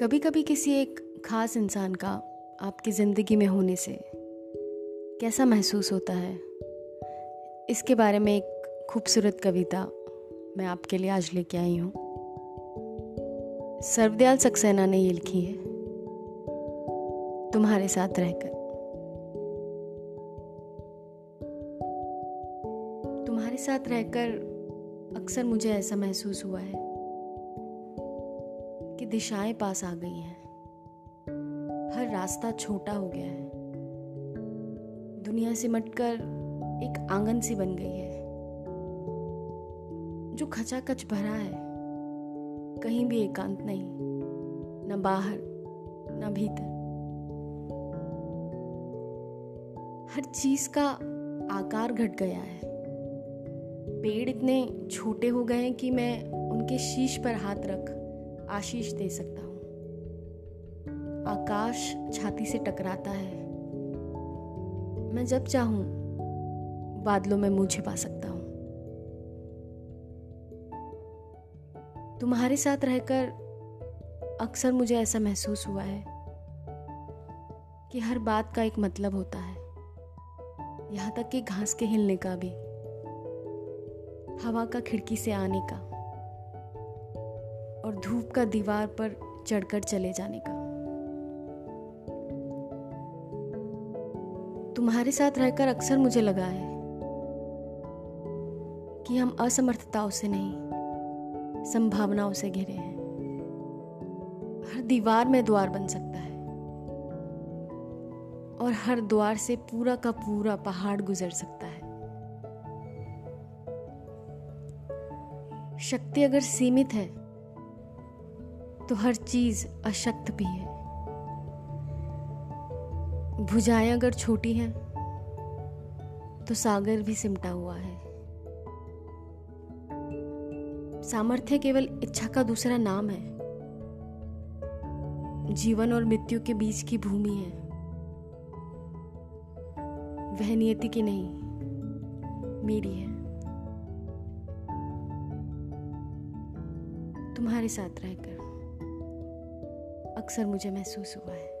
कभी कभी किसी एक ख़ास इंसान का आपकी ज़िंदगी में होने से कैसा महसूस होता है? इसके बारे में एक खूबसूरत कविता मैं आपके लिए आज लेके आई हूँ। सर्वदयाल सक्सेना ने ये लिखी है, तुम्हारे साथ रहकर। तुम्हारे साथ रहकर अक्सर मुझे ऐसा महसूस हुआ है कि दिशाएँ पास आ गई हैं। हर रास्ता छोटा हो गया है। दुनिया सिमटकर एक आँगन सी बन गई है। जो खचाखच भरा है, कहीं भी एकांत नहीं, न बाहर, न भीतर। हर चीज़ का आकार घट गया है। पेड़ इतने छोटे हो गए हैं कि मैं उनके शीश पर हाथ रख आशीष दे सकता हूँ। आकाश छाती से टकराता है। मैं जब चाहूँ, बादलों में मुँह छिपा सकता हूँ। तुम्हारे साथ रहकर अक्सर मुझे ऐसा महसूस हुआ है कि हर बात का एक मतलब होता है। यहाँ तक कि घास के हिलने का भी। हवा का खिड़की से आने का। और धूप का दीवार पर चढ़कर चले जाने का। तुम्हारे साथ रहकर अक्सर मुझे लगा है कि हम असमर्थताओं से नहीं, संभावनाओं से घिरे हैं। हर दीवार में द्वार बन सकता है और हर द्वार से पूरा का पूरा पहाड़ गुजर सकता है। शक्ति अगर सीमित है तो हर चीज़ अशक्त भी है। भुजाएँ अगर छोटी हैं तो सागर भी सिमटा हुआ है। सामर्थ्य केवल इच्छा का दूसरा नाम है। जीवन और मृत्यु के बीच की भूमि है। वह नियति की नहीं, मेरी है। तुम्हारे साथ रहकर। अक्सर मुझे महसूस हुआ है।